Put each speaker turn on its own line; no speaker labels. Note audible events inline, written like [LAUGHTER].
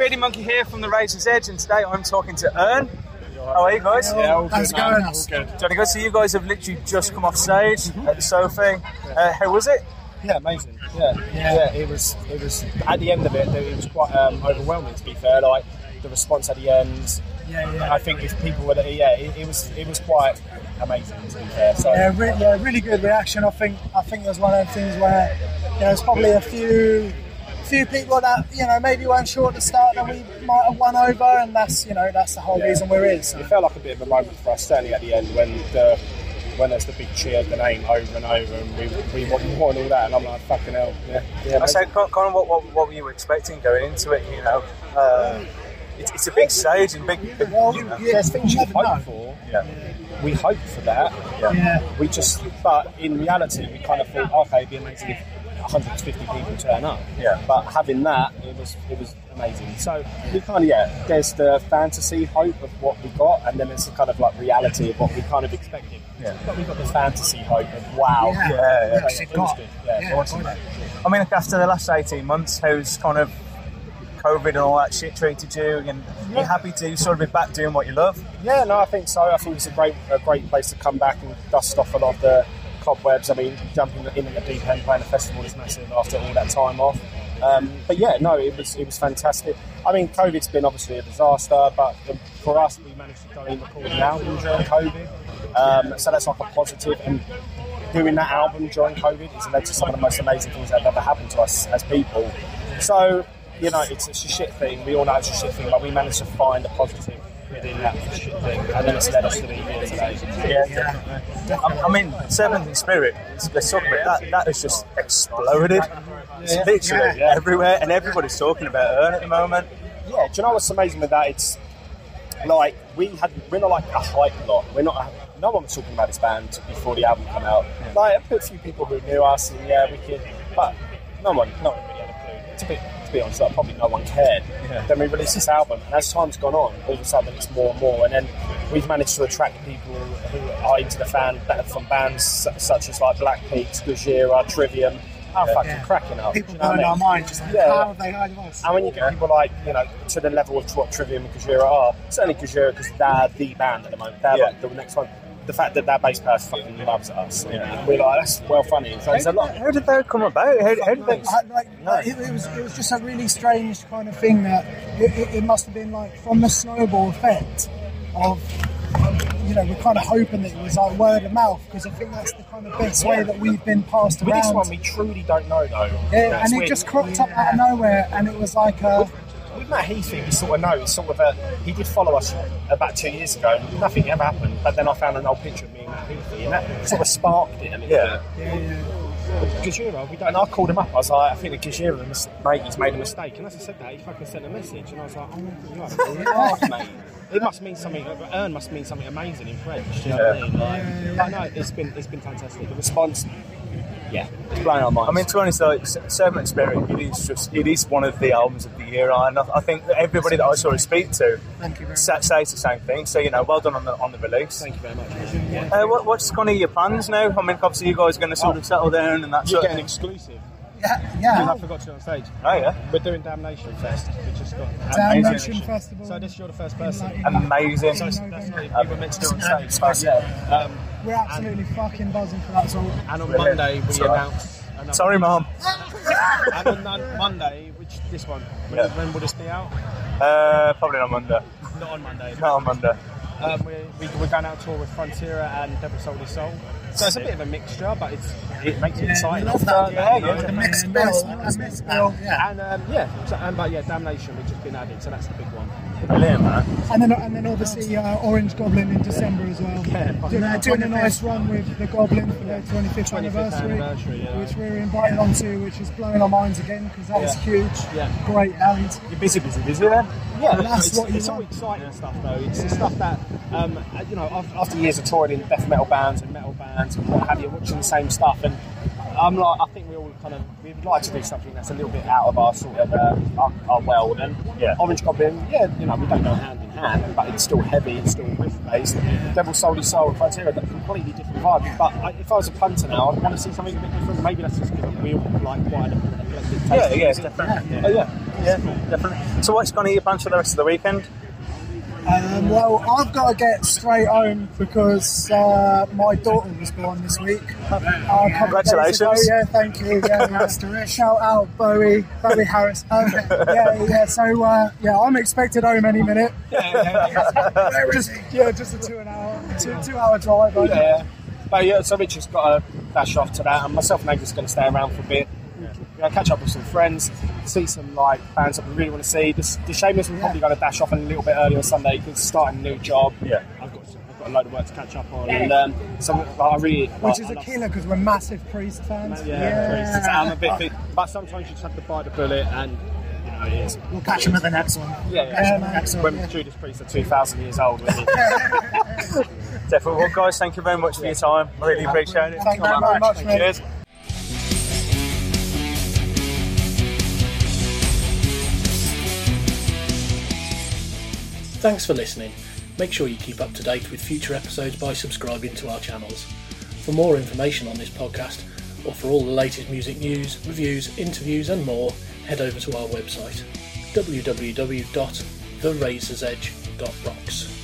Lady Monkey here from the Razor's Edge, and today I'm talking to Urne. How are you guys?
Yeah, all
How's it going?
All good.
Johnny good. So you guys have literally just come off stage at the Sophie. Uh, how was it?
Yeah, amazing. Yeah, yeah. It was. It was at the end of it. It was quite um, overwhelming. To be fair, like the response at the end.
Yeah, yeah.
I think if people were, yeah, it, it was. It was quite amazing. To be fair, so
Yeah, re- yeah, really good reaction. I think I think it was one of the things where you know there's probably a few few people that you know maybe weren't sure at the start that we might have won over, and that's you know that's the whole
Yeah.
reason we're here. So.
it felt like a bit of a moment for us, certainly at the end when the when there's the big cheer, the name over and over, and we we won, won all that, and I'm like, fucking hell, yeah, yeah.
I said,
amazing.
Con- Connor, what, what, what were you expecting going into it? You know, uh, it's, it's a big stage and big, big
Well,
you know.
yeah,
There's things you hope
know.
for.
Yeah.
We hope for that.
Yeah.
We just, but in reality, we kind of thought, okay, it'd be amazing if 150 people turn up.
Yeah.
But having that, it was it was amazing. So we kind of yeah, there's the fantasy hope of what we got, and then there's the kind of like reality of what we kind of expected.
Yeah.
But we got the fantasy hope of wow.
Yeah.
Yeah, yeah.
It
got.
Yeah, awesome.
I mean, after the last 18 months, how's kind of COVID and all that shit treated you? And you're happy to sort of be back doing what you love?
Yeah, no, I think so. I think it's a great, a great place to come back and dust off a lot of the cobwebs. I mean, jumping in at the deep end, playing a festival is massive after all that time off. Um, but yeah, no, it was it was fantastic. I mean, COVID's been obviously a disaster, but the, for us, we managed to go in recording an album during COVID, um, so that's like a positive. And doing that album during COVID has led to some of the most amazing things that have ever happened to us as people. So, you know, it's, it's a shit thing. We all know it's a shit thing, but we managed to find a positive within that thing, and then it's led us to be here today.
Yeah, I, I mean, Serpent and Spirit, let's, talk about that. That has just exploded. It's literally
Yeah.
everywhere, and everybody's talking about Urne at the moment.
Yeah, do you know what's amazing with that? It's like we had we're not like a hype lot. We're not. No one was talking about this band before the album came out. Like I put a few people who knew us, and yeah, we could, but no one, no one really had a clue. It's a be, to be honest, like, probably no one cared.
Yeah.
Then we released this album, and as time's gone on, all of a sudden it's more and more, and then we've managed to attract people who are into the fan from bands such as like Black Peaks, Gojira, Trivium. Oh, are fucking
Yeah.
cracking up.
People
do you know what
blowing
I
our mind. Just like,
Yeah.
how have they heard of us?
And when you get people like, you know, to the level of what Trivium and Gojira are, certainly Gojira because they're the band at the moment. They're
Yeah.
like the next one. The fact that that bass player fucking loves us.
Yeah.
We're like, that's well funny. So a lot.
How did that come about? How, how did they?
I, like,
No.
it, it was it was just a really strange kind of thing that it, it, it must have been like from the snowball effect of you know we're kind of hoping that it was like word of mouth because I think that's the kind of best way that we've been passed
With
around.
this one, we truly don't know though.
yeah,
That's
and it
weird.
just cropped up out of nowhere, and it was like a
With Matt Heafy, we sort of know. It's sort of a. He did follow us about two years ago. and Nothing ever happened. But then I found an old picture of me and Matt Heafy, and that sort of sparked it. a little
Yeah.
bit.
yeah.
Gojira, we don't. And I called him up. I was like, I think the Gojira mate, he's made a mistake. And as I said that, he fucking sent a message, and I was like, oh, you have a laugh, mate. It must mean something. Urne must mean something amazing in French. Do you know what I mean? Like, but no, it's been it's been fantastic. The response, yeah, it's blown our minds.
I mean, to be honest, like Serpent Spirit, it is just it is one of the albums of the year, and I, I think that everybody that I sort of speak to
Thank you
sa- says the same thing. So you know, well done on the on the release.
thank you very much.
Uh, what, what's kind of your plans now? I mean, obviously you guys are going to sort of settle down and that
You're
sort of
getting
thing.
exclusive.
Yeah,
Because
yeah.
I forgot to on stage.
Oh yeah,
We're doing Damnation Fest. We just got
Damnation Festival.
So this you're the first person.
Amazing.
So it's- that's not even- we were meant to do it on stage. But yeah. Um,
We're absolutely fucking buzzing for that. song.
and on
Brilliant.
Monday we
Sorry.
announce. another-
Sorry, mom.
And on Mon- Monday, which this one, when,
Yeah.
when will this be out?
Uh, probably not Monday.
Not on Monday.
Not on Monday.
Um, we're, we, we're going out tour with Frontierer and Devil Sold His Soul. So it's a bit of a mixture, but it's, it makes it
yeah,
exciting.
love that.
Yeah, yeah.
The mixed bill, the mixed bill, yeah.
And um, yeah, so, and but yeah, Damnation, which has been added, so that's the big one.
Brilliant, man.
And then, and then obviously uh, Orange Goblin in December as well.
Yeah,
doing, uh, doing a nice run with the Goblin for their 25th,
25th
anniversary,
anniversary, yeah.
which we're invited onto, which is blowing our minds again because that was
Yeah.
huge.
Yeah.
Great band.
You're busy, busy, busy then.
Yeah,
That's
it's,
what you
it's all exciting stuff though. It's the stuff that um, uh, you know after, after years of touring in death metal bands and metal bands and what have you, watching the same stuff, and I'm like, I think we all kind of we would like to do something that's a little bit out of our sort of uh, our, our world. And
Yeah.
Orange Goblin, yeah, you know, we don't go hand in hand. but it's still heavy, it's still riff based. Devil Sold His Soul and Criteria, a completely different vibe. But I, if I was a punter now, I'd want to see something a bit different. Maybe that's just because we all like quite an eclectic taste.
Yeah, yeah, definitely.
Oh, yeah.
Yeah, definitely. So what's going to of your plans for the rest of the weekend?
Um, well, I've got to get straight home because uh, my daughter was born this week. Uh, a couple of days
Congratulations.
Yeah, thank you. Yeah, [LAUGHS] yeah. Shout out Bowie, Bowie Harris. Um, yeah, yeah. So uh, yeah, I'm expected home any minute. Yeah, just [LAUGHS] yeah, just a two an hour, two, two hour drive. I.
Yeah. But yeah, so Richard's got to dash off to that, and myself and Agnes going to stay around for a bit. You know, catch up with some friends, see some like bands that we really want to see. The, the Shameless we're probably going to dash off a little bit early on Sunday because starting a new job.
Yeah.
I've got I've got a load of work to catch up on, and um, some I really
Which
like,
is
I
a
love-
killer because we're massive Priest fans.
Yeah, Priest. I'm a bit, bit, but sometimes you just have to bite the bullet, and you know it is.
We'll catch him at the next one.
Yeah,
Yeah,
yeah.
man. Excellent,
When
yeah.
Judas Priest are two thousand years old, really. [LAUGHS]
Definitely. Well, guys, thank you very much for your time. I really appreciate it.
Thank you very much, mate.
Cheers.
Thanks for listening. Make sure you keep up to date with future episodes by subscribing to our channels. For more information on this podcast, or for all the latest music news, reviews, interviews, and more, head over to our website www.therazorsedge.rocks.